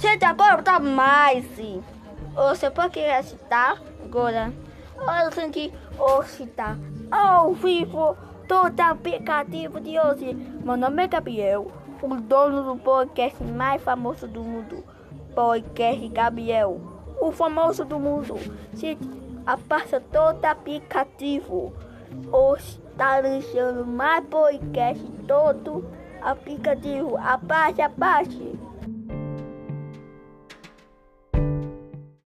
Você agora tá mais. Você pode recitar agora. Olha o que hoje tá ao vivo todo aplicativo de hoje. Meu nome é Gabriel, o dono do podcast mais famoso do mundo. Podcast Gabriel, o famoso do mundo. Se pasta todo aplicativo. Hoje tá lançando mais podcast todo aplicativo. Abaixe, abaixe.